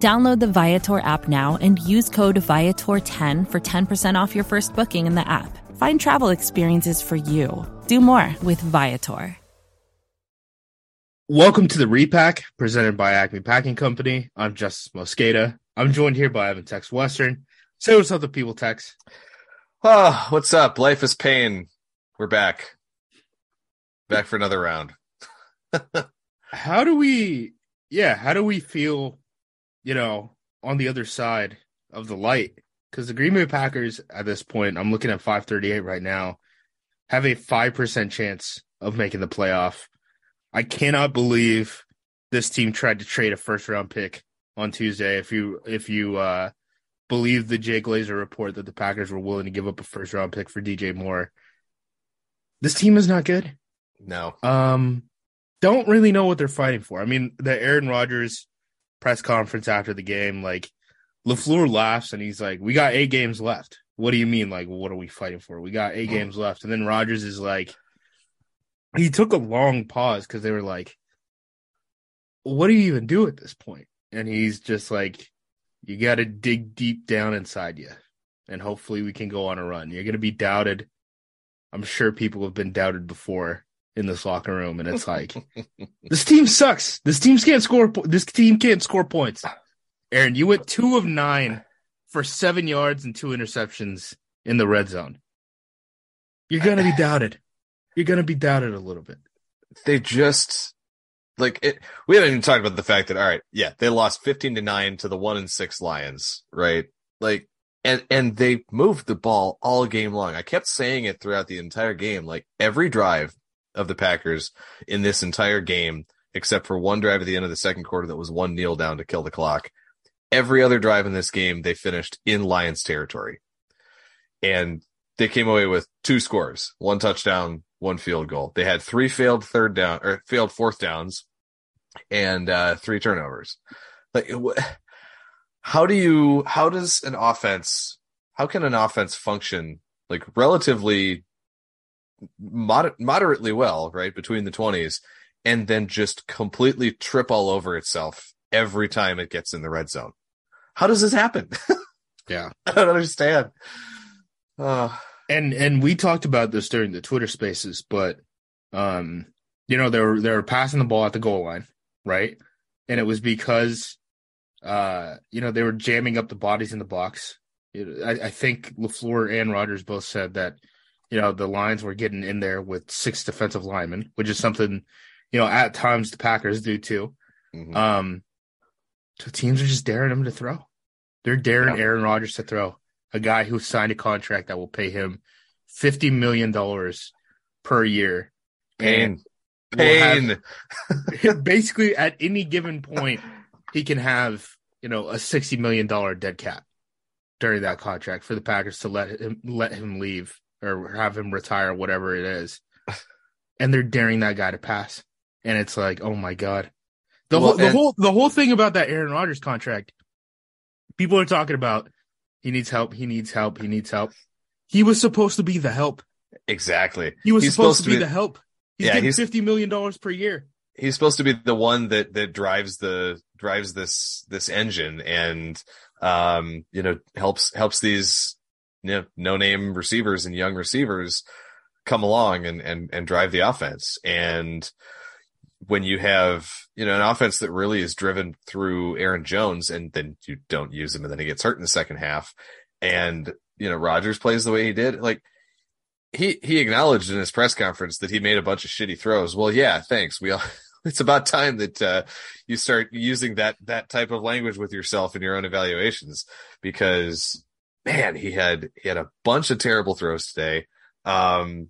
Download the Viator app now and use code Viator10 for 10% off your first booking in the app. Find travel experiences for you. Do more with Viator. Welcome to the Repack presented by Acme Packing Company. I'm Justis Mosqueda. I'm joined here by Evan Tex Western. Say what's up to people, Tex. Oh, what's up? Life is pain. We're back. Back for another round. how do we, yeah, how do we feel, you know, on the other side of the light? Because the Green Bay Packers at this point, I'm looking at 538 right now, have a 5% chance of making the playoff I cannot believe this team tried to trade a first round pick on Tuesday. If you if you uh, believe the Jay Glazer report that the Packers were willing to give up a first round pick for DJ Moore, this team is not good. No. Um, don't really know what they're fighting for. I mean, the Aaron Rodgers press conference after the game, like LaFleur laughs and he's like, "We got eight games left." What do you mean? Like, what are we fighting for? We got eight mm. games left, and then Rodgers is like he took a long pause because they were like, "What do you even do at this point?" And he's just like, "You got to dig deep down inside you, and hopefully we can go on a run. You're going to be doubted. I'm sure people have been doubted before in this locker room, and it's like, this team sucks. This team can't score. This team can't score points. Aaron, you went two of nine for seven yards and two interceptions in the red zone. You're going to be doubted you're going to be doubted a little bit. They just like it. We haven't even talked about the fact that all right, yeah, they lost 15 to nine to the one and six Lions, right? Like, and and they moved the ball all game long. I kept saying it throughout the entire game. Like every drive of the Packers in this entire game, except for one drive at the end of the second quarter that was one kneel down to kill the clock. Every other drive in this game, they finished in Lions territory. And they came away with two scores, one touchdown, one field goal. They had three failed third down or failed fourth downs and uh, three turnovers. Like, how do you, how does an offense, how can an offense function like relatively moder- moderately well, right? Between the 20s and then just completely trip all over itself every time it gets in the red zone. How does this happen? yeah. I don't understand. Uh, and and we talked about this during the Twitter Spaces, but um, you know they were they were passing the ball at the goal line, right? And it was because uh, you know they were jamming up the bodies in the box. It, I, I think LaFleur and Rodgers both said that you know the Lions were getting in there with six defensive linemen, which is something you know at times the Packers do too. Mm-hmm. Um, so teams are just daring them to throw. They're daring yeah. Aaron Rodgers to throw a guy who signed a contract that will pay him fifty million dollars per year. Pain, pain. Have, basically, at any given point, he can have you know a sixty million dollar dead cap during that contract for the Packers to let him let him leave or have him retire, whatever it is. And they're daring that guy to pass, and it's like, oh my god. The well, whole, the and- whole the whole thing about that Aaron Rodgers contract, people are talking about he needs help. He needs help. He needs help. He was supposed to be the help. Exactly. He was supposed, supposed, to be, be the help. He's yeah, getting he's, fifty million dollars per year. He's supposed to be the one that that drives the drives this this engine and um you know helps helps these you know, no name receivers and young receivers come along and and and drive the offense. And when you have you know an offense that really is driven through Aaron Jones and then you don't use him and then he gets hurt in the second half and you know Rodgers plays the way he did like he he acknowledged in his press conference that he made a bunch of shitty throws. Well yeah thanks. We all it's about time that uh, you start using that that type of language with yourself in your own evaluations because man he had he had a bunch of terrible throws today um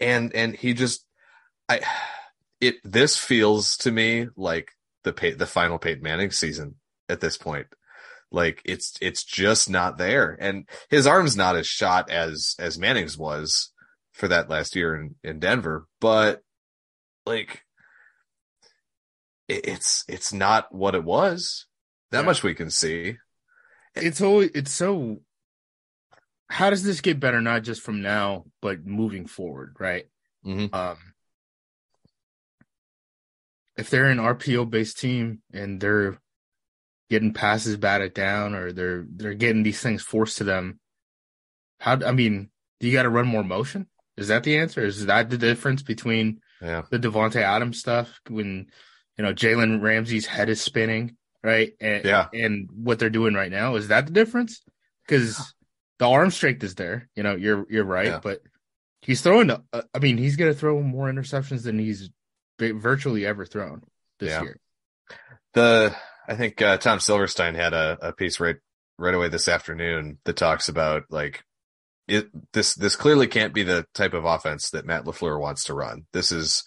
and and he just I it this feels to me like the pay, the final Peyton Manning season at this point. Like it's it's just not there. And his arm's not as shot as as Manning's was for that last year in, in Denver, but like it, it's it's not what it was. That Yeah. much we can see. It's always it's so how does this get better not just from now but moving forward right Mhm. um if they're an rpo based team and they're getting passes batted down or they're they're getting these things forced to them how i mean do you got to run more motion is that the answer is that the difference between Yeah. the Davante Adams stuff when you know Jalen Ramsey's head is spinning, right? And, Yeah. And what they're doing right now is that the difference? Because the arm strength is there. You know, you're you're right, Yeah. but he's throwing. Uh, I mean, he's gonna throw more interceptions than he's virtually ever thrown this Yeah. year. The I think uh, Tom Silverstein had a, a piece right right away this afternoon that talks about like it this this clearly can't be the type of offense that Matt LaFleur wants to run. This is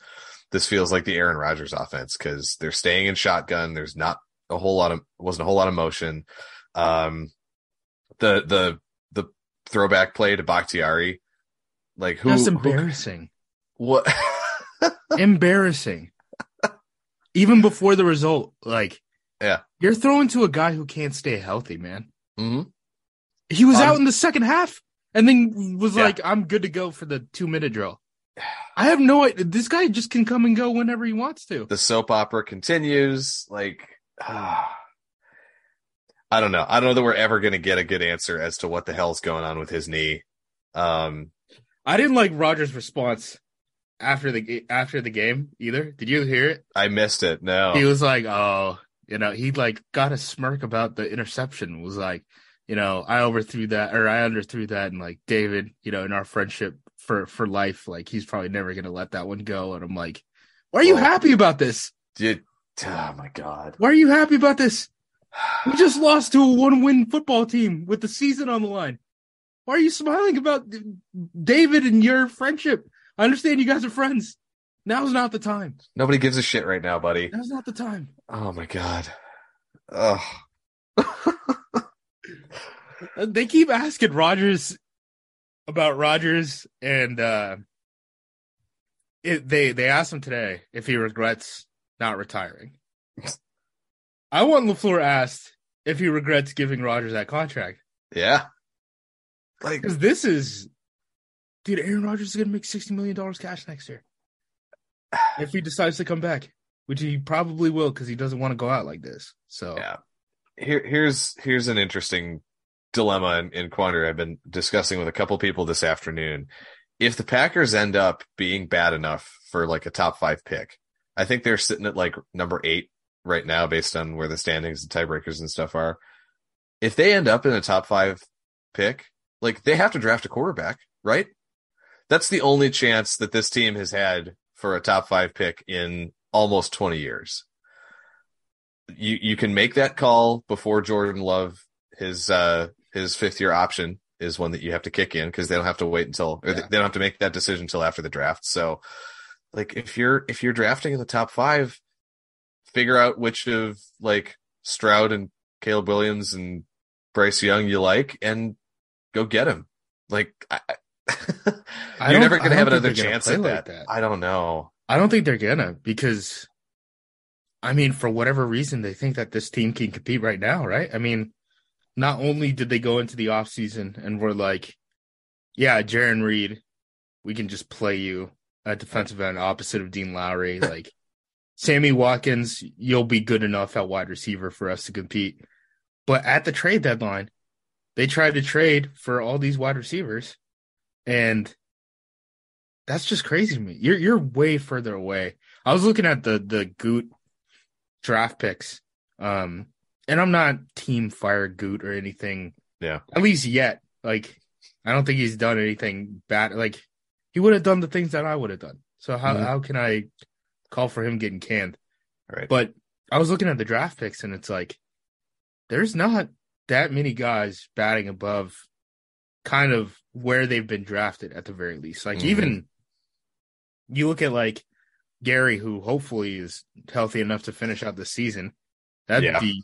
this feels like the Aaron Rodgers offense because they're staying in shotgun. There's not a whole lot of wasn't a whole lot of motion. Um, the the the throwback play to Bakhtiari, like who That's who- embarrassing. what embarrassing. Even before the result, like Yeah. you're throwing to a guy who can't stay healthy, man. Mm-hmm. He was Um, out in the second half and then was Yeah. like, I'm good to go for the two minute drill. I have no idea. This guy just can come and go whenever he wants to. the soap opera continues. Like, ah, I don't know. I don't know that we're ever going to get a good answer as to what the hell's going on with his knee. Um, I didn't like Rodgers' response after the after the game either. Did you hear it? I missed it. No. He was like, "Oh, you know," he like got a smirk about the interception. Was like, you know, I overthrew that or I underthrew that, and like David, you know, in our friendship for for life, like he's probably never gonna let that one go. And I'm like, why are you Well- happy about this? Did, oh my God. Why are you happy about this? We just lost to a one win football team with the season on the line. Why are you smiling about David and your friendship? I understand you guys are friends. Now's not the time. Nobody gives a shit right now, buddy. Now's not the time. Oh my God. Oh, Uh, They keep asking Rodgers about Rodgers, and uh, it, they they asked him today if he regrets not retiring. I want Lafleur asked if he regrets giving Rodgers that contract yeah. Like, because this is, dude. Aaron Rodgers is gonna make sixty million dollars cash next year if he decides to come back, which he probably will because he doesn't want to go out like this. So yeah. Here, here's, here's an interesting dilemma and, and quandary I've been discussing with a couple people this afternoon. If the Packers end up being bad enough for like a top five pick, I think they're sitting at like number eight right now based on where the standings and tiebreakers and stuff are. If they end up in a top five pick, like they have to draft a quarterback, right? That's the only chance that this team has had for a top five pick in almost 20 years. You, you can make that call before Jordan Love, his, uh, his fifth year option is one that you have to kick in because they don't have to wait until, or Yeah. they don't have to make that decision until after the draft. So like if you're, if you're drafting in the top five, figure out which of like Stroud and Caleb Williams and Bryce Young you like and go get him. Like, I, you're never going to have another gonna chance at like that. that. I don't know. I don't think they're gonna because, I mean, for whatever reason, they think that this team can compete right now, right? I mean, not only did they go into the offseason and were like, yeah, Jarran Reed, we can just play you at defensive end opposite of Dean Lowry. Like, Sammy Watkins, you'll be good enough at wide receiver for us to compete. But at the trade deadline, they tried to trade for all these wide receivers, and that's just crazy to me. You're you're way further away. I was looking at the the Gute draft picks, um, and I'm not team fire Gute or anything. Yeah. At least yet. Like, I don't think he's done anything bad. Like, he would have done the things that I would have done. So how Mhm. how can I call for him getting canned? Right. But I was looking at the draft picks, and it's like there's not that many guys batting above kind of where they've been drafted at the very least. Like Mhm. even you look at like Gary, who hopefully is healthy enough to finish out the season. That'd Yeah. be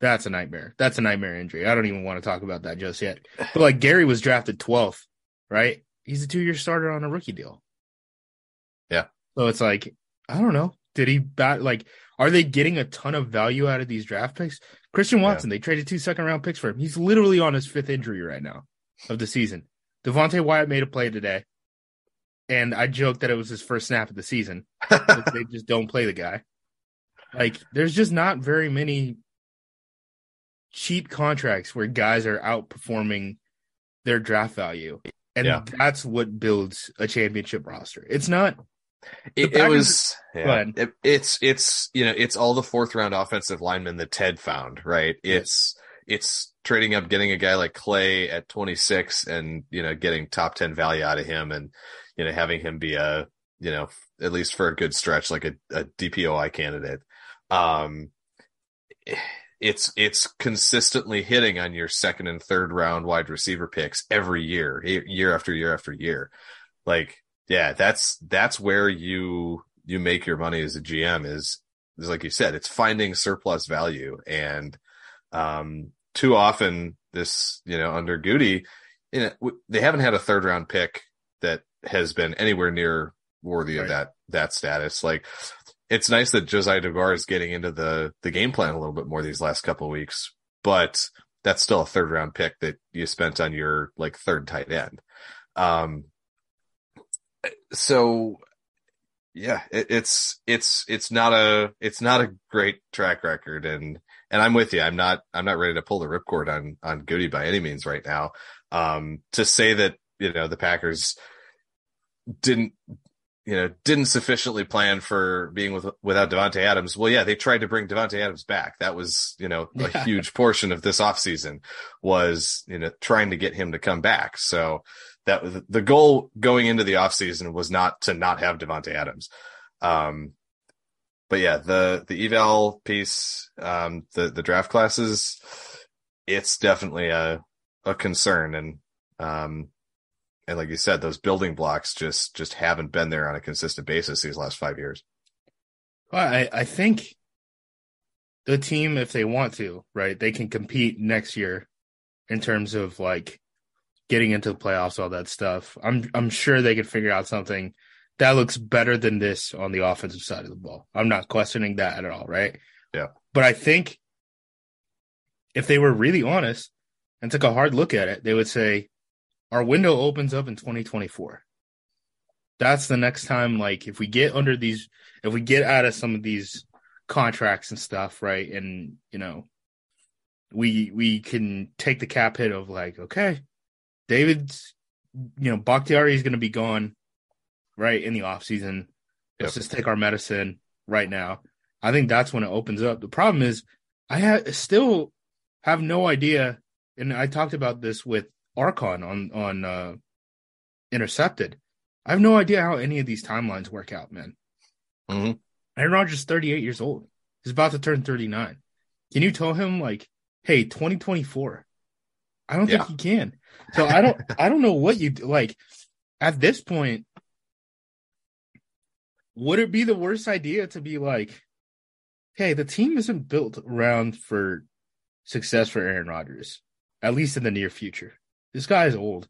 That's a nightmare. That's a nightmare injury. I don't even want to talk about that just yet. But like Gary was drafted 12th, right? He's a two year starter on a rookie deal. Yeah. So it's like, I don't know. Did he bat like are they getting a ton of value out of these draft picks? Christian Watson, yeah. they traded two second round picks for him. He's literally on his fifth injury right now of the season. Devonte Wyatt made a play today. And I joked that it was his first snap of the season. they just don't play the guy. Like, there's just not very many cheap contracts where guys are outperforming their draft value. And yeah. that's what builds a championship roster. It's not it, it, was yeah, it, it's it's you know it's all the fourth round offensive linemen that Ted found right it's it's trading up getting a guy like Clay at 26 and you know getting top 10 value out of him and you know having him be a you know at least for a good stretch like a, a DPOY candidate um it's it's consistently hitting on your second and third round wide receiver picks every year, year after year after year. Like, yeah, that's that's where you you make your money as a GM is is like you said, it's finding surplus value. And um too often this, you know, under Goody, you know, they haven't had a third round pick that has been anywhere near worthy right. of that that status. Like it's nice that Josiah Deguara is getting into the the game plan a little bit more these last couple weeks, but that's still a third round pick that you spent on your like third tight end. Um, so yeah, it, it's it's it's not a it's not a great track record, and and I'm with you. I'm not I'm not ready to pull the ripcord on on Goody by any means right now. Um, to say that you know the Packers didn't you know, didn't sufficiently plan for being with without Davante Adams. Well, yeah, they tried to bring Davante Adams back. That was, you know, a yeah. huge portion of this offseason was, you know, trying to get him to come back. So that was the goal going into the offseason was not to not have Davante Adams. Um, but yeah, the the eval piece, um, the the draft classes, it's definitely a a concern, and um, and like you said, those building blocks just just haven't been there on a consistent basis these last five years. Well, I, I think the team, if they want to, right, they can compete next year in terms of like getting into the playoffs, all that stuff. I'm I'm sure they could figure out something that looks better than this on the offensive side of the ball. I'm not questioning that at all, right? Yeah. But I think if they were really honest and took a hard look at it, they would say, our window opens up in 2024. That's the next time, like, if we get under these, if we get out of some of these contracts and stuff, right? And, you know, we we can take the cap hit of like, okay, David's, you know, Bakhtiari is going to be gone, right, in the off season. Let's yep. just take our medicine right now. I think that's when it opens up. The problem is, I ha- still have no idea, and I talked about this with Archon on on uh, Intercepted. I have no idea how any of these timelines work out, man. Mm-hmm. Aaron Rodgers is 38 years old. He's about to turn 39. Can you tell him like, hey, 2024? I don't yeah. think he can. So I don't I don't know what you like at this point. Would it be the worst idea to be like, hey, the team isn't built around for success for Aaron Rodgers, at least in the near future. This guy is old.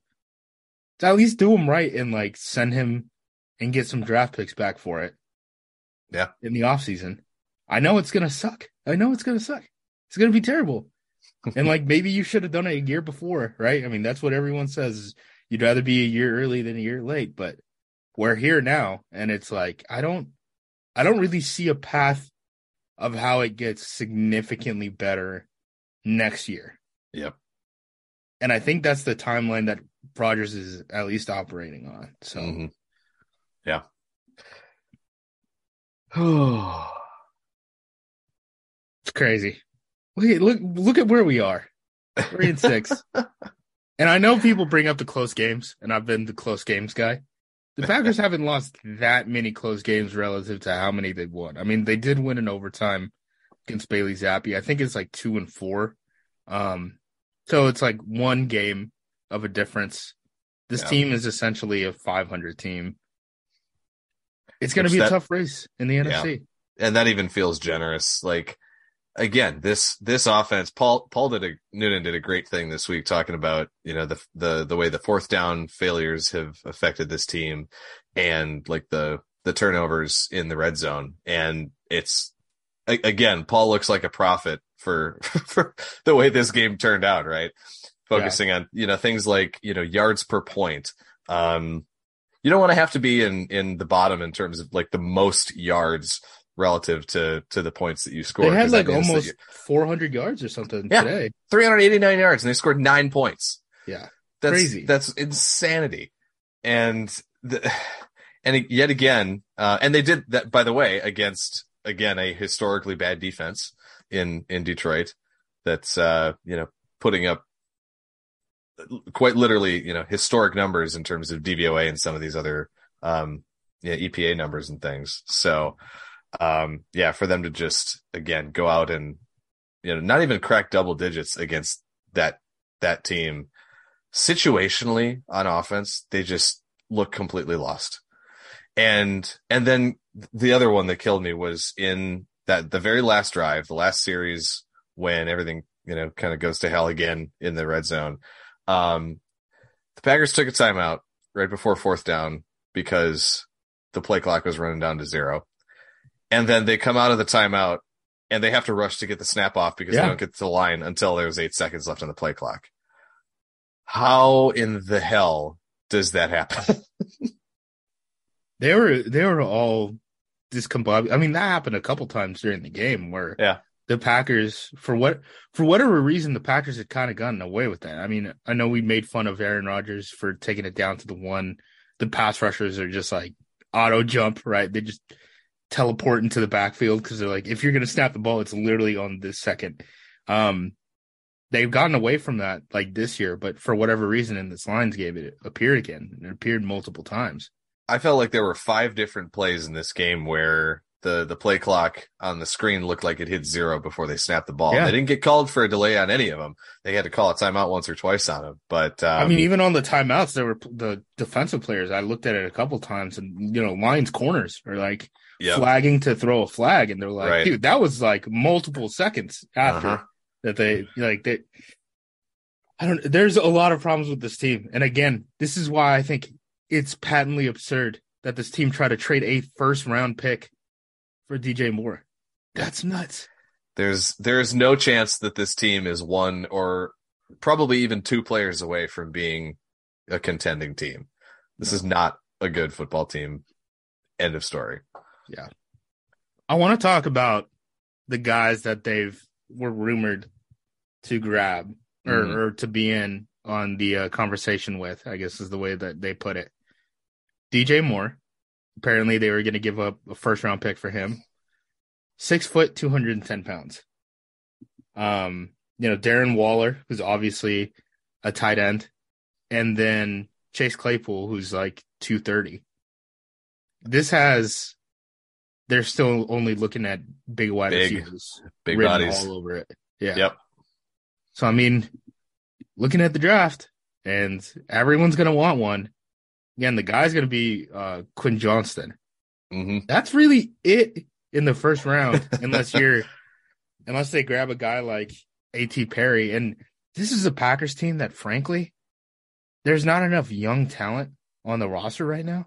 At least do him right and like send him and get some draft picks back for it. Yeah. In the offseason. I know it's gonna suck. I know it's gonna suck. It's gonna be terrible. and like maybe you should have done it a year before, right? I mean, that's what everyone says. You'd rather be a year early than a year late, but we're here now, and it's like I don't, I don't really see a path of how it gets significantly better next year. Yep. And I think that's the timeline that Rodgers is at least operating on. So, mm-hmm. yeah. it's crazy. Look, look, look at where we are. Three and six. and I know people bring up the close games, and I've been the close games guy. The Packers haven't lost that many close games relative to how many they've won. I mean, they did win in overtime against Bailey Zappe. I think it's like two and four. Um, so it's like one game of a difference. This yeah. team is essentially a 500 team. It's going to be that, a tough race in the NFC. Yeah. And that even feels generous. Like again, this this offense, Paul Paul did a Noonan did a great thing this week talking about you know the the the way the fourth down failures have affected this team, and like the the turnovers in the red zone, and it's again, Paul looks like a prophet for for the way this game turned out, right? Focusing yeah. on you know things like you know yards per point. Um, you don't want to have to be in in the bottom in terms of like the most yards relative to to the points that you scored. They had like almost 400 yards or something yeah, today. 389 yards, and they scored nine points. Yeah, that's crazy. That's insanity. And the, and yet again, uh, and they did that by the way against again a historically bad defense in in Detroit. That's uh, you know putting up quite literally you know historic numbers in terms of DVOA and some of these other um, yeah, EPA numbers and things. So um, yeah, for them to just again go out and you know not even crack double digits against that that team situationally on offense, they just look completely lost. And and then the other one that killed me was in that the very last drive, the last series when everything you know kind of goes to hell again in the red zone. Um, the Packers took a timeout right before fourth down because the play clock was running down to zero and then they come out of the timeout and they have to rush to get the snap off because yeah. they don't get to the line until there's eight seconds left on the play clock. How in the hell does that happen? they were they were all discombobulated. I mean, that happened a couple times during the game where yeah. the Packers, for what for whatever reason, the Packers had kind of gotten away with that. I mean, I know we made fun of Aaron Rodgers for taking it down to the one. The pass rushers are just like auto jump, right? They just teleport into the backfield because they're like, if you're going to snap the ball, it's literally on this second. Um, they've gotten away from that like this year, but for whatever reason in this Lions game, it appeared again. It appeared multiple times. I felt like there were five different plays in this game where the the play clock on the screen looked like it hit zero before they snapped the ball. Yeah. They didn't get called for a delay on any of them. They had to call a timeout once or twice on them. But um, I mean, even on the timeouts, there were the defensive players. I looked at it a couple times, and you know, Lions corners are like yep. flagging to throw a flag, and they're like, right. dude, that was like multiple seconds after uh-huh. that they like they. I don't. There's a lot of problems with this team, and again, this is why I think it's patently absurd that this team tried to trade a first round pick for DJ Moore. That's nuts. There's there's no chance that this team is one or probably even two players away from being a contending team. This no. is not a good football team. End of story. Yeah. I want to talk about the guys that they've were rumored to grab or, mm-hmm. or to be in on the uh, conversation with, I guess is the way that they put it. DJ Moore. Apparently they were going to give up a first round pick for him. Six foot, 210 pounds. Um, you know, Darren Waller, who's obviously a tight end, and then Chase Claypool, who's like 230. This has they're still only looking at big wide big, receivers, big bodies all over it. Yeah. Yep. So I mean, looking at the draft, and everyone's gonna want one. Again, the guy's gonna be uh, Quentin Johnston. Mm-hmm. That's really it in the first round, unless you're, unless they grab a guy like A.T. Perry. And this is a Packers team that, frankly, there's not enough young talent on the roster right now.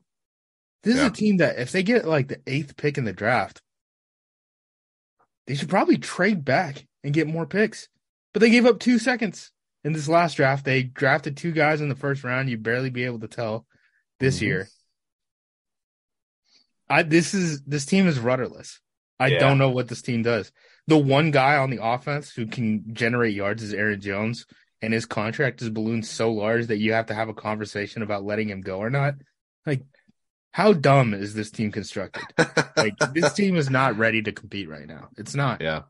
This yeah. is a team that if they get like the eighth pick in the draft, they should probably trade back and get more picks. But they gave up two seconds in this last draft. They drafted two guys in the first round. You'd barely be able to tell this mm-hmm. year. I this is this team is rudderless. I yeah. don't know what this team does. The one guy on the offense who can generate yards is Aaron Jones, and his contract is ballooned so large that you have to have a conversation about letting him go or not. Like how dumb is this team constructed? like this team is not ready to compete right now. It's not. Yeah.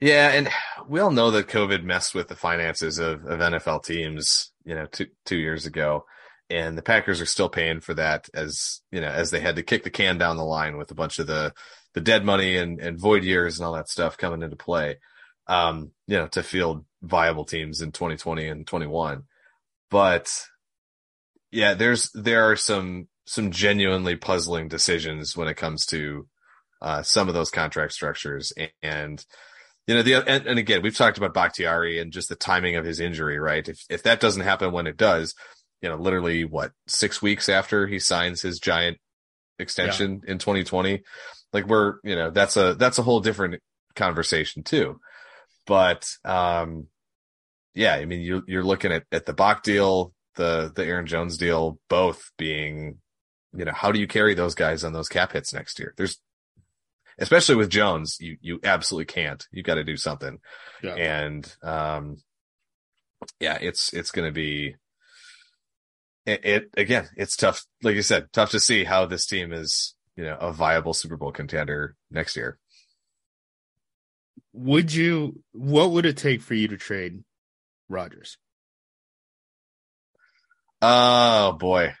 Yeah, and we all know that COVID messed with the finances of, of NFL teams, you know, two two years ago. And the Packers are still paying for that as you know, as they had to kick the can down the line with a bunch of the the dead money and, and void years and all that stuff coming into play. Um, you know, to field viable teams in 2020 and 21. But yeah, there's there are some some genuinely puzzling decisions when it comes to uh, some of those contract structures. And, and you know, the and, and, again, we've talked about Bakhtiari and just the timing of his injury, right? If if that doesn't happen when it does, you know, literally what six weeks after he signs his giant extension yeah. in 2020, like we're you know that's a that's a whole different conversation too. But um, yeah, I mean, you you're looking at at the Bach deal, the the Aaron Jones deal, both being, you know, how do you carry those guys on those cap hits next year? There's especially with Jones, you you absolutely can't. You got to do something. Yeah. And um yeah, it's it's going to be it, it, again, it's tough like you said, tough to see how this team is, you know, a viable Super Bowl contender next year. Would you what would it take for you to trade Rodgers? Oh boy.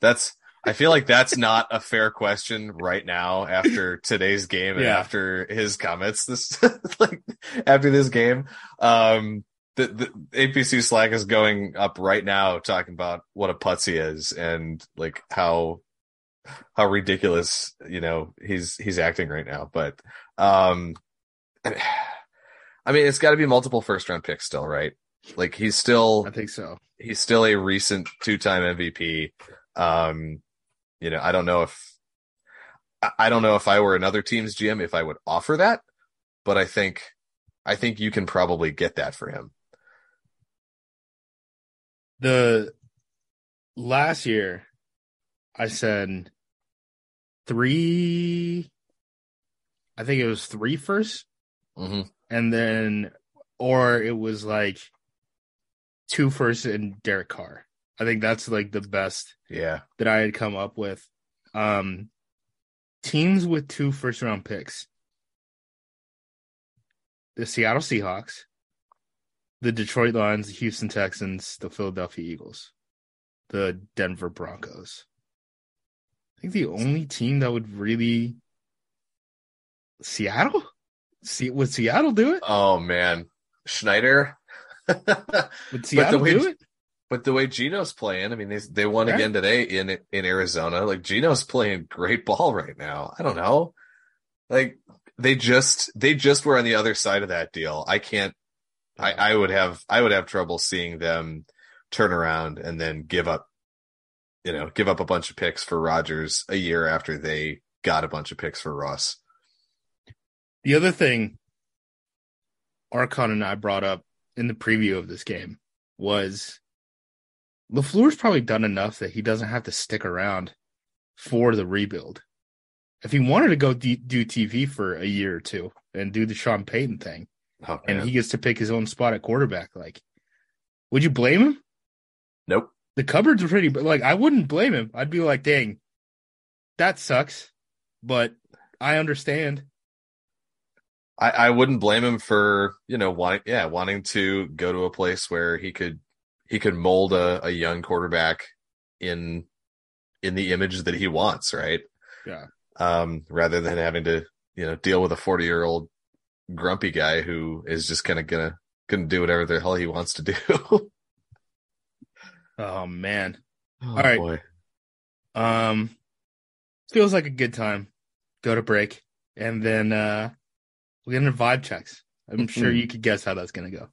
That's I feel like that's not a fair question right now after today's game and yeah. after his comments this like after this game. Um the, the APC Slack is going up right now talking about what a putz he is and like how how ridiculous, you know, he's he's acting right now. But um I mean it's gotta be multiple first round picks still, right? Like he's still I think so. He's still a recent two time MVP. Um you know, I don't know if I don't know if I were another team's GM if I would offer that, but I think I think you can probably get that for him. The last year I said three I think it was three first, mm-hmm. and then or it was like two first and Derek Carr. I think that's like the best yeah that I had come up with. Um teams with two first round picks. The Seattle Seahawks, the Detroit Lions, the Houston Texans, the Philadelphia Eagles, the Denver Broncos. I think the only team that would really Seattle? See would Seattle do it? Oh man. Schneider. would Seattle way, do it? But the way Geno's playing, I mean, they they won right. again today in in Arizona. Like Geno's playing great ball right now. I don't know, like they just they just were on the other side of that deal. I can't. I I would have I would have trouble seeing them turn around and then give up, you know, give up a bunch of picks for Rodgers a year after they got a bunch of picks for Ross. The other thing Archon and I brought up in the preview of this game was LaFleur's probably done enough that he doesn't have to stick around for the rebuild. If he wanted to go d- do TV for a year or two and do the Sean Payton thing, oh, and he gets to pick his own spot at quarterback, like, would you blame him? Nope. The cupboard's are pretty, but like, I wouldn't blame him. I'd be like, dang, that sucks, but I understand. I, I wouldn't blame him for, you know, wanting, yeah, wanting to go to a place where he could he could mold a, a young quarterback in in the image that he wants, right? Yeah. Um, rather than having to, you know, deal with a 40 year old grumpy guy who is just kind of gonna gonna do whatever the hell he wants to do. oh man. Oh, All right. Boy. Um feels like a good time. Go to break. And then uh we'll get into vibe checks. I'm sure you could guess how that's gonna go.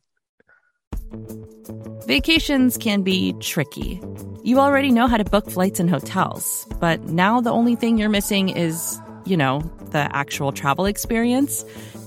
Vacations can be tricky. You already know how to book flights and hotels, but now the only thing you're missing is, you know, the actual travel experience.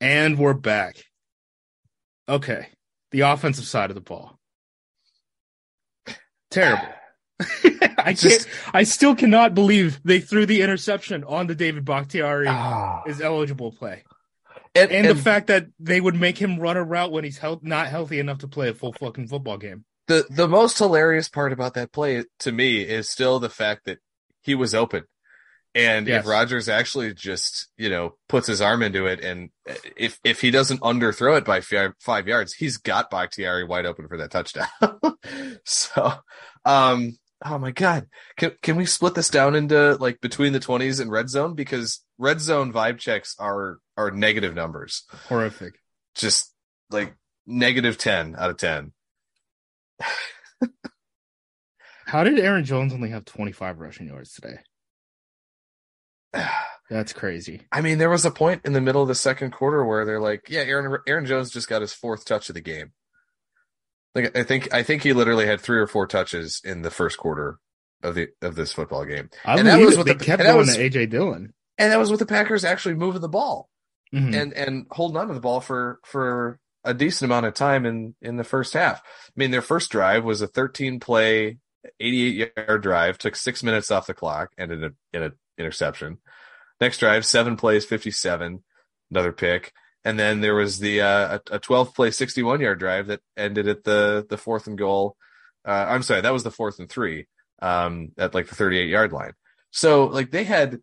And we're back. Okay. The offensive side of the ball. Terrible. I Just- I still cannot believe they threw the interception on the David Bakhtiari Ah. is eligible play. and, And, and the fact that they would make him run a route when he's health, not healthy enough to play a full fucking football game. the the most hilarious part about that play to me is still the fact that he was open. And Yes. if Rodgers actually just, you know, puts his arm into it and if if he doesn't underthrow it by five, five yards, he's got Bakhtiari wide open for that touchdown. so, um oh my god. Can can we split this down into like between the 20s and red zone because red zone vibe checks are are negative numbers. Horrific. Just like negative 10 out of 10. How did Aaron Jones only have 25 rushing yards today? That's crazy. I mean, there was a point in the middle of the second quarter where they're like, "Yeah, Aaron Aaron Jones just got his fourth touch of the game." Like, I think I think he literally had three or four touches in the first quarter of the of this football game, I And that was what they the- kept and going was- to AJ Dillon. and that was with the Packers actually moving the ball Mhm. and and holding on to the ball for for a decent amount of time in in the first half. I mean, their first drive was a 13 play, 88 yard drive, took six minutes off the clock, ended in a, in an interception. Next drive, seven plays, 57, another pick. And then there was the uh, a, a 12 play, 61 yard drive that ended at the the fourth and goal. Uh, I'm sorry, that was the fourth and three um, at like the 38 yard line. So like they had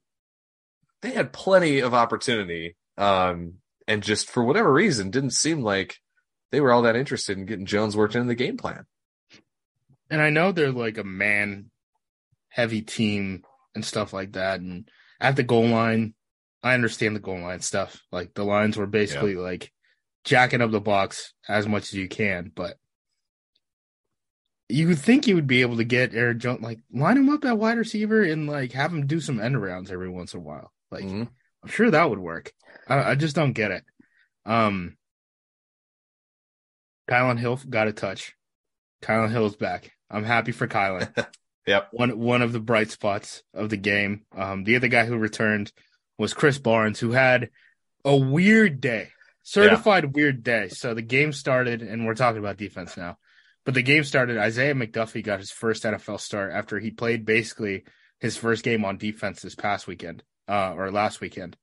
they had plenty of opportunity um, and just for whatever reason didn't seem like they were all that interested in getting Jones worked into the game plan. And I know they're like a man heavy team and stuff like that. And at the goal line, I understand the goal line stuff. Like the Lions were basically like jacking up the box as much as you can, but you would think you would be able to get Aaron Jones, like line him up at wide receiver and like have him do some end rounds every once in a while. Like Mhm. I'm sure that would work. I, I just don't get it. Um, Kylin Hill got a touch. Kylin Hill's back. I'm happy for Kylin. Yep. One one of the bright spots of the game. Um, the other guy who returned was Krys Barnes, who had a weird day, certified weird day. So the game started, and we're talking about defense now. But the game started. Isaiah McDuffie got his first NFL start after he played basically his first game on defense this past weekend, uh, or last weekend.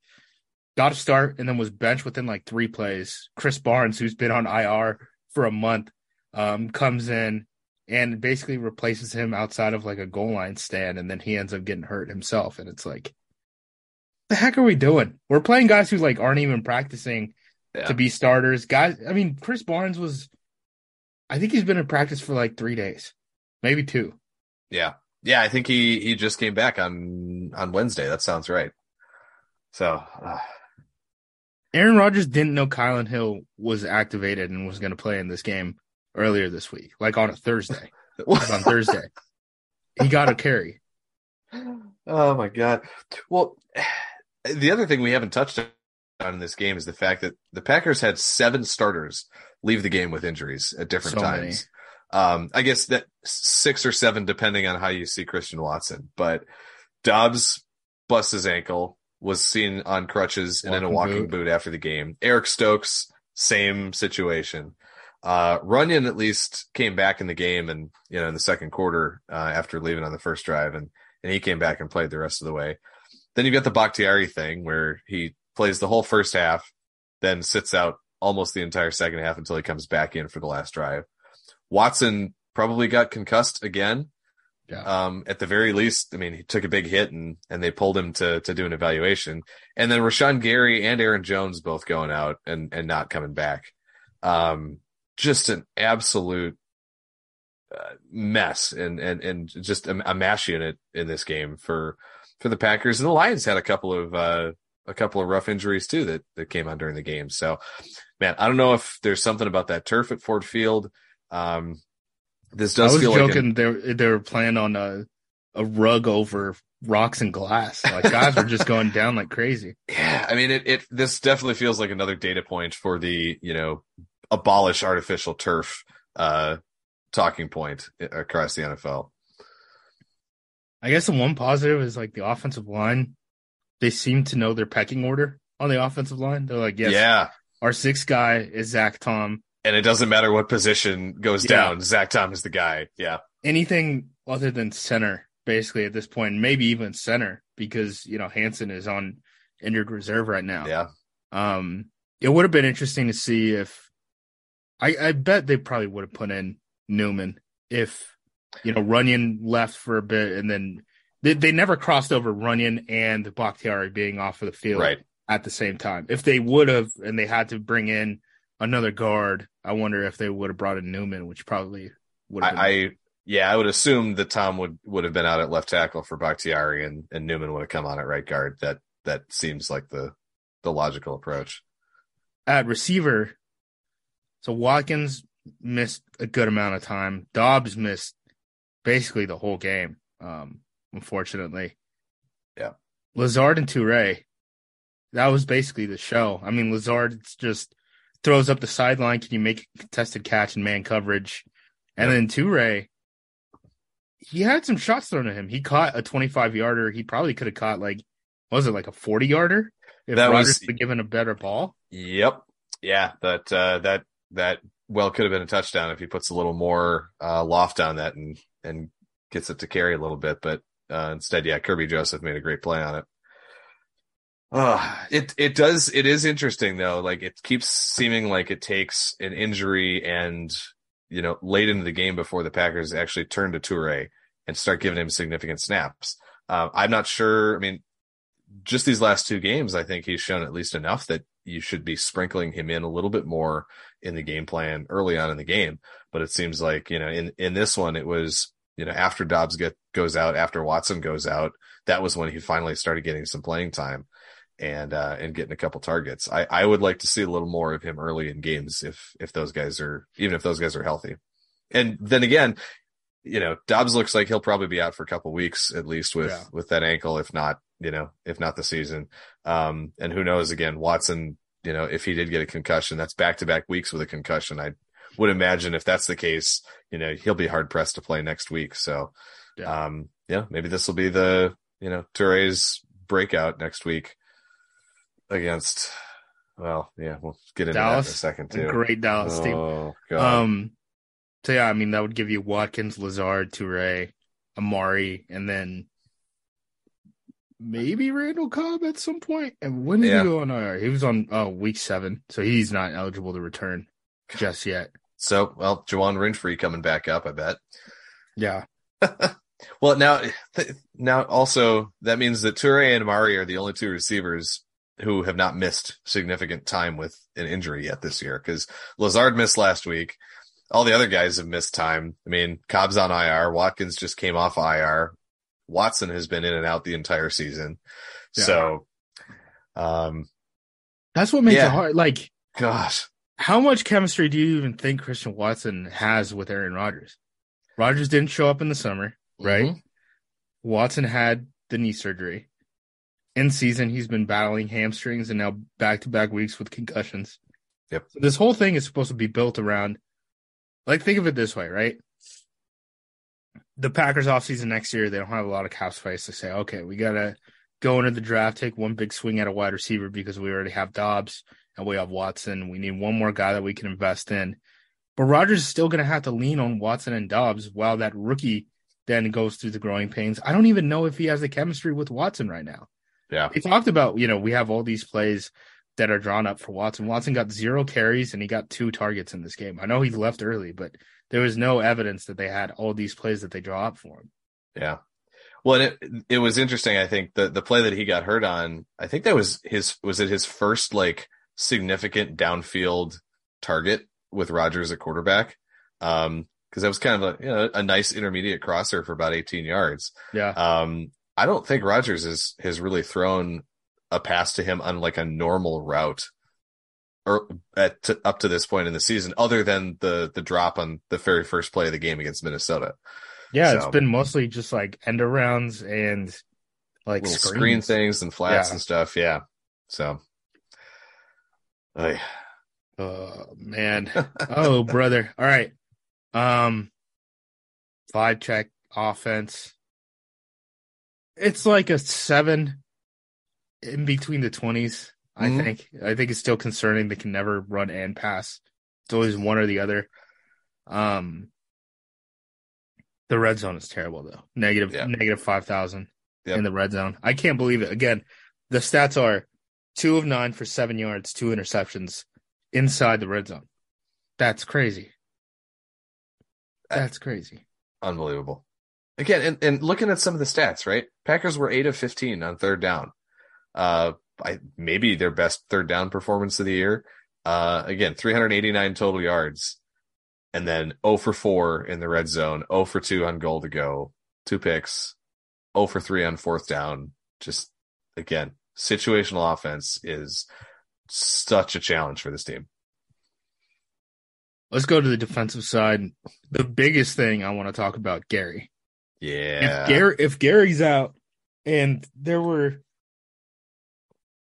Got a start and then was benched within like three plays. Krys Barnes, who's been on IR for a month, um, comes in and basically replaces him outside of like a goal line stand, and then he ends up getting hurt himself. And it's like, the heck are we doing? We're playing guys who like aren't even practicing Yeah. to be starters. Guys, I mean, Krys Barnes was, I think he's been in practice for like three days, maybe two. Yeah. Yeah, I think he he just came back on on Wednesday. That sounds right. So, uh, Aaron Rodgers didn't know Kylin Hill was activated and was going to play in this game earlier this week, like on a Thursday. On Thursday. He got a carry. oh my god. Well, the other thing we haven't touched on in this game is the fact that the Packers had seven starters leave the game with injuries at different So times. Um, I guess that six or seven, depending on how you see Christian Watson. But Doubs bust his ankle, was seen on crutches and in a Walking walking boot. boot after the game. Eric Stokes, same situation. Uh, Runyan at least came back in the game and, you know, in the second quarter, uh, after leaving on the first drive and, and he came back and played the rest of the way. Then you've got the Bakhtiari thing where he plays the whole first half, then sits out almost the entire second half until he comes back in for the last drive. Watson probably got concussed again. Yeah. Um, at the very least, I mean, he took a big hit and, and they pulled him to, to do an evaluation. And then Rashan Gary and Aaron Jones both going out and, and not coming back. Um, just an absolute uh, mess and, and, and just a, a mash unit in this game for, for the Packers. And the Lions had a couple of, uh, a couple of rough injuries too that, that came on during the game. So, man, I don't know if there's something about that turf at Ford Field. Um, this I does was feel like joking. they were, they were playing on a a rug over rocks and glass. Like guys were just going down like crazy. Yeah, I mean, it, it this definitely feels like another data point for the you know abolish artificial turf uh talking point across the NFL. I guess the one positive is like the offensive line. They seem to know their pecking order on the offensive line. They're like, yes, Yeah, Our sixth guy is Zach Tom. And it doesn't matter what position goes Yeah. down. Zach Tom is the guy. Yeah. Anything other than center, basically at this point, maybe even center, because you know Hanson is on injured reserve right now. Yeah. Um, it would have been interesting to see if I, I bet they probably would have put in Newman if you know Runyan left for a bit and then they, they never crossed over Runyan and Bakhtiari being off of the field Right. at the same time. If they would have and they had to bring in another guard, I wonder if they would have brought in Newman, which probably would have been I, I yeah, I would assume that Tom would would have been out at left tackle for Bakhtiari and, and Newman would have come on at right guard. That that seems like the the logical approach. at receiver. So Watkins missed a good amount of time. Doubs missed basically the whole game. Um, unfortunately. Yeah. Lazard and Toure. That was basically the show. I mean, Lazard just throws up the sideline. Can you make a contested catch in man coverage? And then Toure, he had some shots thrown at him. He caught a 25 yarder. He probably could have caught like, was it like a 40 yarder? If That was- Rodgers had given a better ball. Yep. Yeah, that uh that that well could have been a touchdown if he puts a little more uh loft on that and and gets it to carry a little bit, but uh instead, yeah, Kerby Joseph made a great play on it. Uh, it it does it is interesting though. Like it keeps seeming like it takes an injury and you know late into the game before the Packers actually turn to Toure and start giving him significant snaps. Uh, I'm not sure. I mean, just these last two games, I think he's shown at least enough that you should be sprinkling him in a little bit more in the game plan early on in the game. But it seems like, you know, in, in this one, it was, you know, after Doubs get, goes out, after Watson goes out, that was when he finally started getting some playing time and, uh, and getting a couple targets. I, I would like to see a little more of him early in games if, if those guys are, even if those guys are healthy. And then again, you know, Doubs looks like he'll probably be out for a couple weeks at least with, Yeah. with that ankle, if not, you know, if not the season. Um, and who knows again, Watson, you know, if he did get a concussion, that's back to back weeks with a concussion. I would imagine if that's the case, you know, he'll be hard pressed to play next week. So, Yeah. um, yeah, maybe this will be the, you know, Toure's breakout next week against, well, yeah, we'll get into Dallas, that in a second A too. great Dallas team. Oh, God. Um, so yeah, I mean that would give you Watkins, Lazard, Toure, Amari, and then maybe Randall Cobb at some point. And when did Yeah. he go on IR? He was on oh week seven, so he's not eligible to return just yet. so, well, Juwann Winfree coming back up, I bet. Yeah, Well, now, th- now also that means that Toure and Mari are the only two receivers who have not missed significant time with an injury yet this year. Because Lazard missed last week, all the other guys have missed time. I mean, Cobb's on IR, Watkins just came off IR, Watson has been in and out the entire season. Yeah. So, um, that's what makes Yeah. it hard. Like, gosh, how much chemistry do you even think Christian Watson has with Aaron Rodgers? Rodgers didn't show up in the summer, right? Mhm. Watson had the knee surgery. In season, he's been battling hamstrings and now back to back weeks with concussions. Yep. So this whole thing is supposed to be built around, like, think of it this way, right? The Packers offseason next year, they don't have a lot of cap space to say, okay, we got to go into the draft, take one big swing at a wide receiver because we already have Doubs and we have Watson. We need one more guy that we can invest in. But Rodgers is still going to have to lean on Watson and Doubs while that rookie then goes through the growing pains. I don't even know if he has the chemistry with Watson right now. Yeah. He talked about, you know, we have all these plays that are drawn up for Watson. Watson got zero carries and he got two targets in this game. I know he left early, but there was no evidence that they had all these plays that they draw up for him. Yeah. Well, it it was interesting. I think the the play that he got hurt on, I think that was his was it his first like significant downfield target with Rodgers at quarterback. Um, because that was kind of a you know a nice intermediate crosser for about 18 yards. Yeah. Um, I don't think Rodgers has has really thrown a pass to him on like a normal route or at to, up to this point in the season, other than the the drop on the very first play of the game against Minnesota. Yeah, So- it's been mostly just like end arounds and like screen things and flats Yeah. and stuff. Yeah. So, Ay. Oh man. oh brother. All right. Um five check offense. It's like a seven in between the twenties. I Mhm. think. I think it's still concerning. They can never run and pass. It's always one or the other. Um, the red zone is terrible though. Negative Yeah. negative five thousand Yep. in the red zone. I can't believe it. Again, the stats are two of nine for seven yards, two interceptions inside the red zone. That's crazy. That's crazy. Unbelievable. Again, and, and looking at some of the stats, right? Packers were eight of fifteen on third down. Uh, I maybe their best third down performance of the year. Uh, again, 389 total yards, and then 0 for 4 in the red zone, 0 for 2 on goal to go, two picks, 0 for 3 on fourth down. Just again, situational offense is such a challenge for this team. Let's go to the defensive side. The biggest thing I want to talk about, Gary. Yeah. If Gary if Gary's out, and there were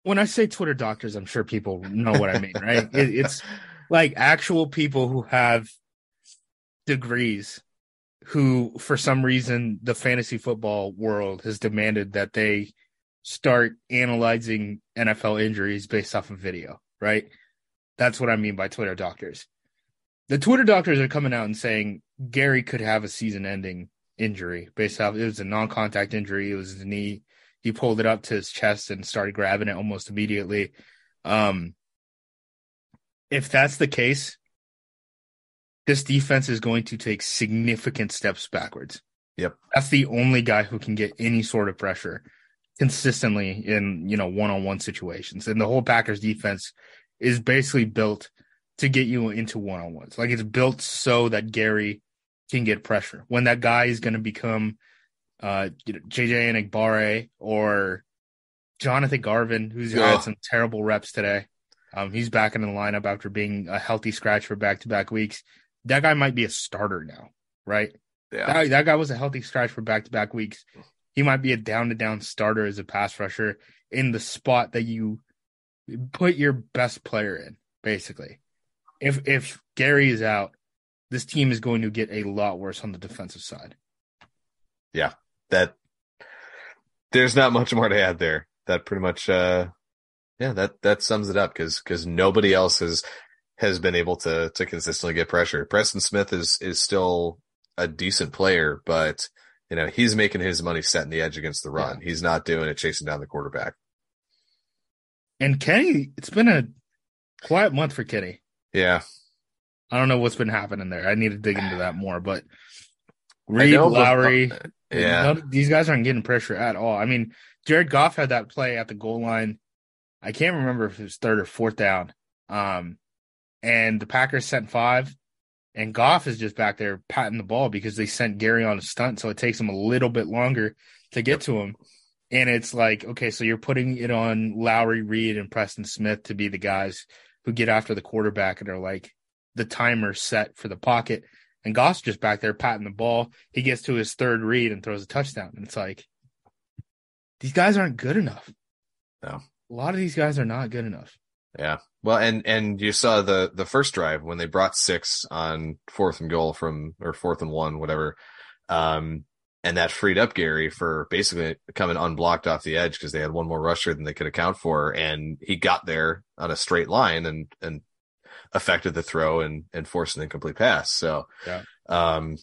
when I say Twitter doctors, I'm sure people know what I mean, right? It, it's like actual people who have degrees who for some reason the fantasy football world has demanded that they start analyzing NFL injuries based off of video, right? That's what I mean by Twitter doctors. The Twitter doctors are coming out and saying Gary could have a season ending injury based off it was a non-contact injury, it was his knee. He pulled it up to his chest and started grabbing it almost immediately. Um if that's the case, this defense is going to take significant steps backwards. Yep. That's the only guy who can get any sort of pressure consistently in, you know, one-on-one situations. And the whole Packers defense is basically built to get you into one-on-ones. Like it's built so that Gary can get pressure. When that guy is going to become uh you know, JJ Enagbare or Jonathan Garvin, who's had some terrible reps today. Um, he's back in the lineup after being a healthy scratch for back-to-back weeks. That guy might be a starter now, right? yeah. That, that guy was a healthy scratch for back-to-back weeks. He might be a down-to-down starter as a pass rusher in the spot that you put your best player in, basically. If if Gary is out, this team is going to get a lot worse on the defensive side. That there's not much more to add there. That pretty much, uh, yeah, that, that sums it up because, because nobody else has, has been able to, to consistently get pressure. Preston Smith is, is still a decent player, but you know, he's making his money setting the edge against the run. He's not doing it chasing down the quarterback. And Kenny, it's been a quiet month for Kenny. Yeah. I don't know what's been happening there. I need to dig into that more, but Reed, know, but- Lowry, Yeah. none- these guys aren't getting pressure at all. I mean, Jared Goff had that play at the goal line. I can't remember if it was third or fourth down. Um, and the Packers sent five, and Goff is just back there patting the ball because they sent Gary on a stunt, so it takes him a little bit longer to get to him. And it's like, okay, so you're putting it on Lowry, Reed, and Preston Smith to be the guys who get after the quarterback and are like the timer set for the pocket. And Goff's just back there patting the ball. He gets to his third read and throws a touchdown. And it's like, these guys aren't good enough. No. A lot of these guys are not good enough. Yeah. Well, and, and you saw the, the first drive when they brought six on fourth and goal from, or fourth and one, whatever. Um, and that freed up Gary for basically coming unblocked off the edge because they had one more rusher than they could account for. And he got there on a straight line and, and affected the throw and, and forced an incomplete pass. So, Yeah. um,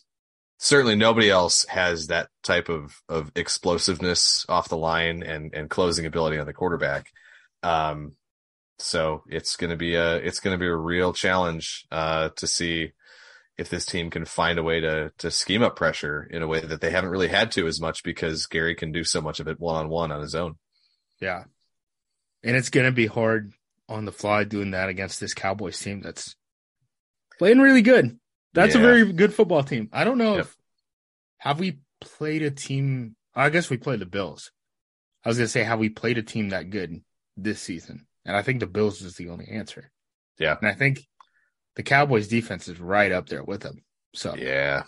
certainly nobody else has that type of, of explosiveness off the line and, and closing ability on the quarterback. Um, so it's going to be a, it's going to be a real challenge, uh, to see if this team can find a way to, to scheme up pressure in a way that they haven't really had to as much because Gary can do so much of it one on one on his own. Yeah. And it's going to be hard on the fly doing that against this Cowboys team that's playing really good. That's a very good football team. I don't know Yep. if have we played a team I guess we played the Bills. I was going to say have we played a team that good this season? And I think the Bills is the only answer. Yeah. And I think the Cowboys defense is right up there with them. So Yeah.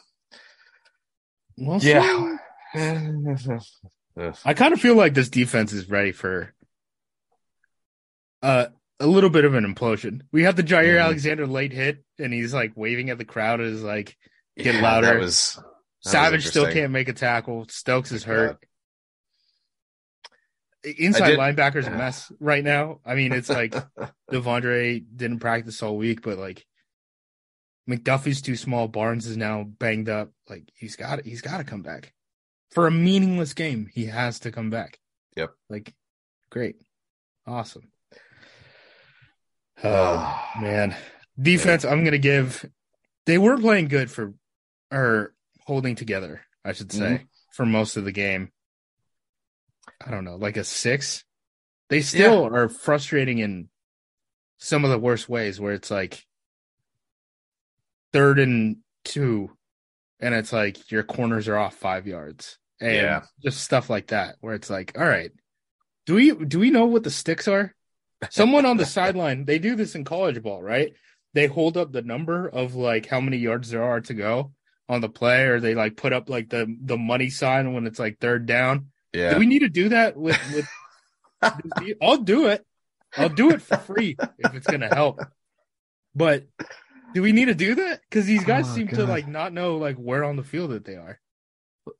we'll. Yeah. I kind of feel like this defense is ready for uh, a little bit of an implosion. We have the Jaire Mhm. Alexander late hit, and he's like waving at the crowd as like Get Yeah, louder. That was, that was Savage still can't make a tackle. Stokes is Yeah. hurt. inside did- linebackers a mess right now. I mean, it's like De'Vondre didn't practice all week, but like McDuffie's too small. Barnes is now banged up. Like he's got he's got to come back for a meaningless game. He has to come back. Yep. Like, great, awesome. Oh man, defense. I'm gonna give. They were playing good for, or holding together, I should say, mm-hmm. for most of the game. I don't know, like a six. They still are frustrating in some of the worst ways, where it's like third and two, and it's like your corners are off five yards, and Yeah. just stuff like that, where it's like, all right, do we do we know what the sticks are? Someone on the sideline, they do this in college ball, right? They hold up the number of like how many yards there are to go on the play, or they like put up like the the money sign when it's like third down. Yeah. Do we need to do that with with? I'll do it. I'll do it for free if it's gonna help. But do we need to do that? Because these guys Oh, seem to like not know like where on the field that they are.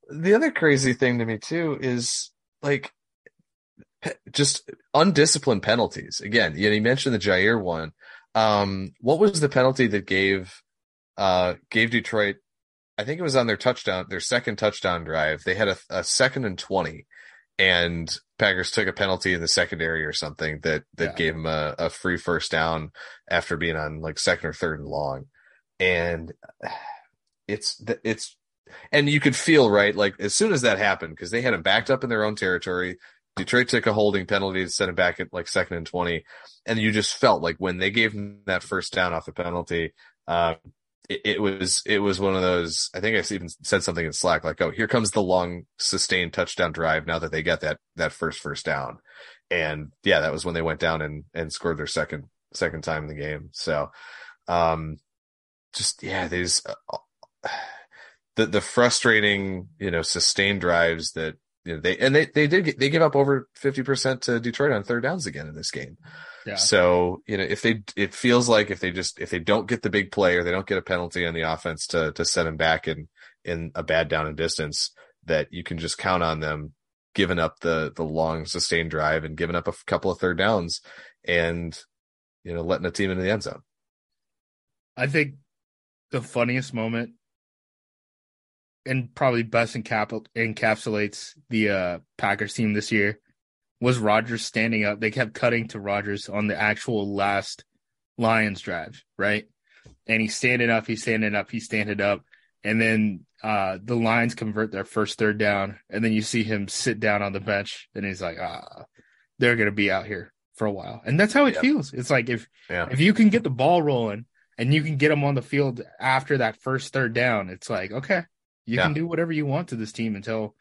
the other crazy thing to me too is like pe- just undisciplined penalties. Again, you know, you mentioned the Jaire one. Um, what was the penalty that gave uh gave Detroit? I think it was on their touchdown, their second touchdown drive. They had a, a second and twenty, and Packers took a penalty in the secondary or something that that Yeah. gave them a, a free first down after being on like second or third and long, and it's it's and you could feel right like as soon as that happened because they had them backed up in their own territory detroit took a holding penalty to send it back at like second and 20 and you just felt like when they gave him that first down off the penalty uh it, it was it was one of those i think i even said something in slack like oh here comes the long sustained touchdown drive now that they get that that first first down. And yeah that was when they went down and and scored their second second time in the game. So um just yeah these uh, the the frustrating you know sustained drives that you know they and they they did get, they give up over 50% to Detroit on third downs again in this game. Yeah. So, you know, if they it feels like if they just if they don't get the big play or they don't get a penalty on the offense to to set them back in in a bad down and distance that you can just count on them giving up the the long sustained drive and giving up a couple of third downs and you know letting a team into the end zone. I think the funniest moment and probably best encap- encapsulates the uh, Packers team this year was Rodgers standing up. They kept cutting to Rodgers on the actual last Lions drive, right? And he's standing up, he's standing up, he's standing up. And then uh, the Lions convert their first third down. And then you see him sit down on the bench and he's like, ah, they're going to be out here for a while. And that's how it Yep. feels. It's like if Yeah. if you can get the ball rolling and you can get them on the field after that first third down, it's like, okay, you Yeah. can do whatever you want to this team until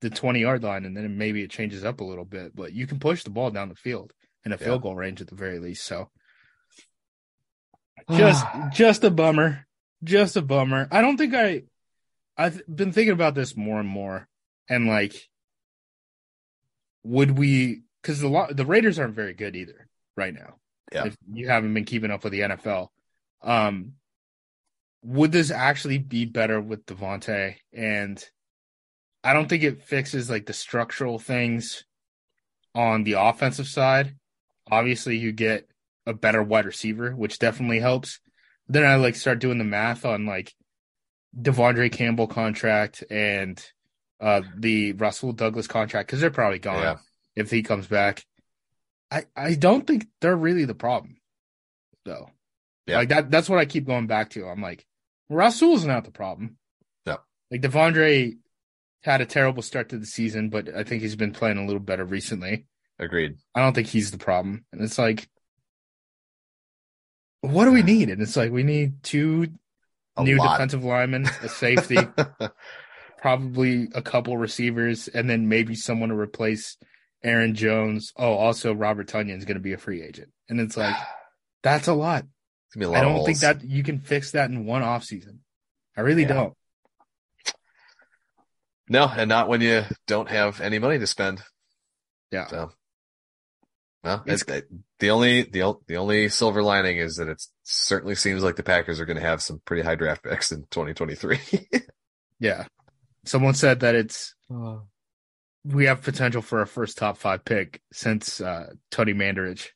the 20 yard line. And then maybe it changes up a little bit, but you can push the ball down the field in a Yeah. field goal range at the very least. So just, just a bummer. Just a bummer. I don't think I, I've been thinking about this more and more and like, would we, cause the, the Raiders aren't very good either right now Yeah. if you haven't been keeping up with the NFL. Um, would this actually be better with Davante? And I don't think it fixes like the structural things on the offensive side. Obviously, you get a better wide receiver, which definitely helps. Then I like start doing the math on like De'Vondre Campbell contract and uh the Rasul Douglas contract because they're probably gone Yeah. if he comes back. I I don't think they're really the problem, though. Yeah. Like that. That's what I keep going back to. I'm like, Rasul's not the problem. No. Like De'Vondre had a terrible start to the season, but I think he's been playing a little better recently. Agreed. I don't think he's the problem. And it's like, what do we need? And it's like we need two A new lot. defensive linemen, a safety, probably a couple receivers, and then maybe someone to replace Aaron Jones. Oh, also Robert Tonyan's going to be a free agent, and it's like that's a lot. It's gonna be a lot I don't think that you can fix that in one off season. I really Yeah. don't. No, and not when you don't have any money to spend. Yeah. So, well, It's- it, it- the only the the only silver lining is that it certainly seems like the Packers are going to have some pretty high draft picks in 2023. Yeah. Someone said that it's we have potential for a first top five pick since uh, Tony Mandarich.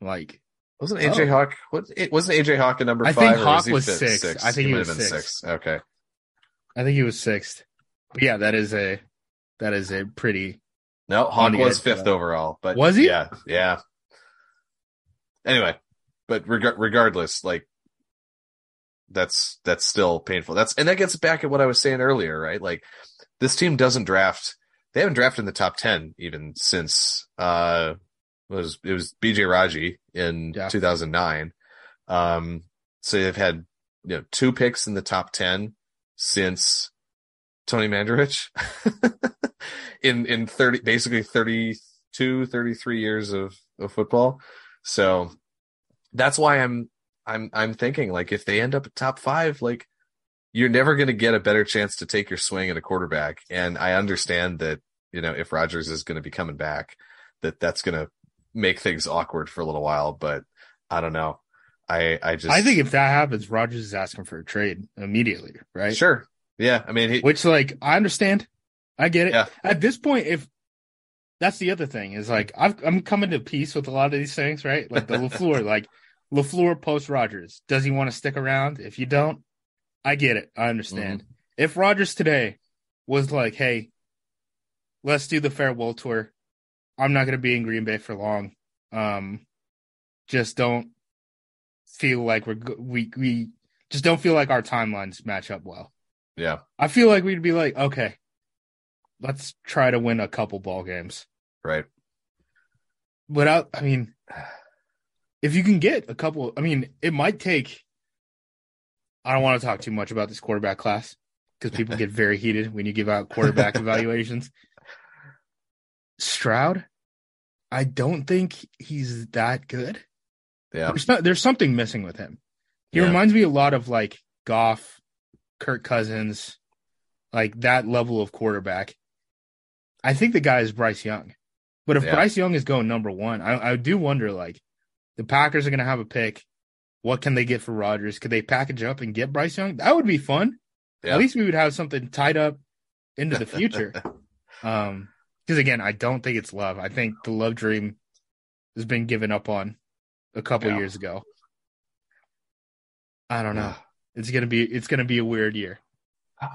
Like wasn't AJ Oh. Hawk? What it wasn't AJ Hawk a number I five? think or Hawk he was fifth? six. I think he might was six. Okay. I think he was sixth. But yeah, that is a that is a pretty No, Hawk was fifth overall, but Was he? Yeah, yeah. Anyway, but reg- regardless, like that's that's still painful. That's and that gets back at what I was saying earlier, right? Like this team doesn't draft. They haven't drafted in the top ten even since uh was it was BJ Raji in Yeah. 2009. Um, so they've had you know two picks in the top ten since Tony Mandarich in in 30 basically 32 33 years of of football so that's why i'm i'm i'm thinking like if they end up at top 5 like you're never going to get a better chance to take your swing at a quarterback and i understand that you know if Rodgers is going to be coming back that that's going to make things awkward for a little while but i don't know i i just I think if that happens, Rodgers is asking for a trade immediately, right? sure yeah i mean he, Which like I understand. I get it. Yeah. At this point, if that's the other thing is like I've, I'm coming to peace with a lot of these things, right? Like the LaFleur, like LaFleur post Rodgers. Does he want to stick around? If you don't, I get it. I understand. Mm-hmm. If Rodgers today was like, "Hey, let's do the farewell tour," I'm not going to be in Green Bay for long. Um, just don't feel like we're we we just don't feel like our timelines match up well. yeah I feel like we'd be like, okay, let's try to win a couple ball games. right Without, I mean, if you can get a couple, I mean, it might take. I don't want to talk too much about this quarterback class because people get very heated when you give out quarterback evaluations. Stroud, I don't think he's that good. yeah There's, not, there's something missing with him. He Yeah. reminds me a lot of like Goff, Kirk Cousins, like that level of quarterback. I think the guy is Bryce Young. But if Yeah. Bryce Young is going number one, I, I do wonder like the Packers are going to have a pick. What can they get for Rodgers? Could they package up and get Bryce Young? That would be fun. Yeah. At least we would have something tied up into the future. um, because again, I don't think it's Love. I think the Love dream has been given up on a couple Yeah. years ago. I don't know. It's gonna be it's gonna be a weird year.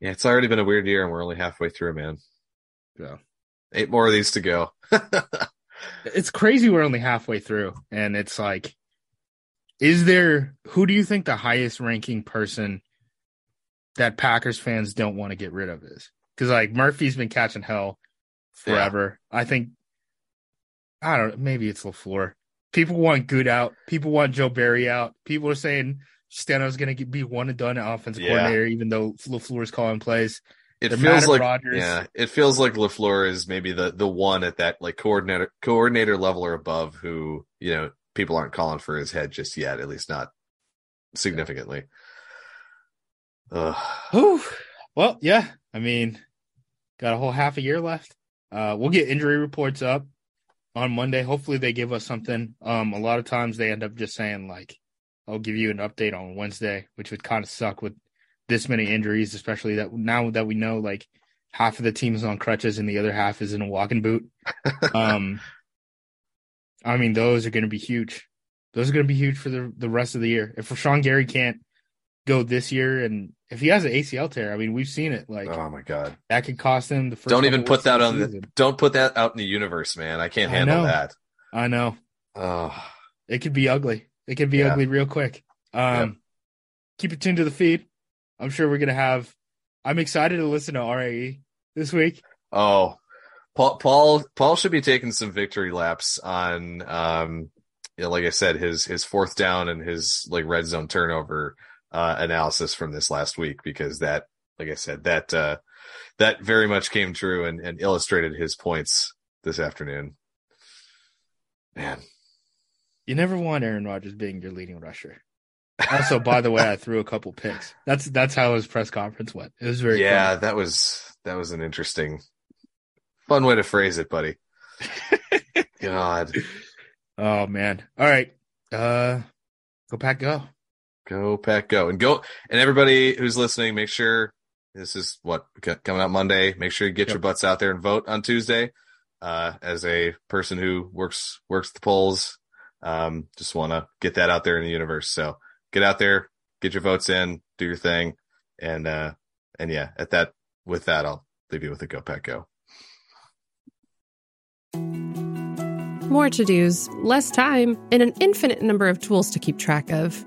Yeah, it's already been a weird year, and we're only halfway through, man. So Eight more of these to go. it's crazy we're only halfway through, and it's like, is there who do you think the highest ranking person that Packers fans don't want to get rid of is? Because like Murphy's been catching hell forever. I think I don't. know, Maybe it's LaFleur. People want Gute out. People want Joe Barry out. People are saying Steno's going to be one and done offensive Yeah. coordinator, even though LaFleur's calling plays. It They're feels like Rodgers. yeah, it feels like LaFleur is maybe the the one at that like coordinator coordinator level or above who you know people aren't calling for his head just yet, at least not significantly. Ugh. Whew. Well, yeah. I mean, got a whole half a year left. Uh, we'll get injury reports up on Monday. Hopefully, they give us something. Um, a lot of times they end up just saying like, "I'll give you an update on Wednesday," which would kind of suck with this many injuries, especially that now that we know like half of the team is on crutches and the other half is in a walking boot. um, I mean, those are going to be huge. Those are going to be huge for the the rest of the year. If Rashan Gary can't go this year, and if he has an ACL tear, I mean, we've seen it. Like Oh my god! that could cost him the 1st Don't even put that on the don't put that out in the universe, man. I can't I handle know. that. I know Oh, it could be ugly. It could be Yeah. ugly real quick. Um, Yeah. keep it tuned to the feed. I'm sure we're gonna have. I'm excited to listen to RAE this week. oh, Paul Paul Paul should be taking some victory laps on um, you know, like I said, his his fourth down and his like red zone turnover uh, analysis from this last week because that, like I said, that uh, that very much came true and, and illustrated his points this afternoon. Man, You never want Aaron Rodgers being your leading rusher. Also, by the way, I threw a couple picks. That's that's how his press conference went. It was very yeah, that was that was an interesting, fun way to phrase it, buddy. God, Oh man. All right. Uh, go pack. Go. Go pack, go, and go, and everybody who's listening, make sure this is what coming out Monday. Make sure you get yep. your butts out there and vote on Tuesday. Uh, as a person who works works the polls, um, just want to get that out there in the universe. So get out there, get your votes in, do your thing, and uh, and yeah, at that with that, I'll leave you with a go pack go. More to dos, less time, and an infinite number of tools to keep track of.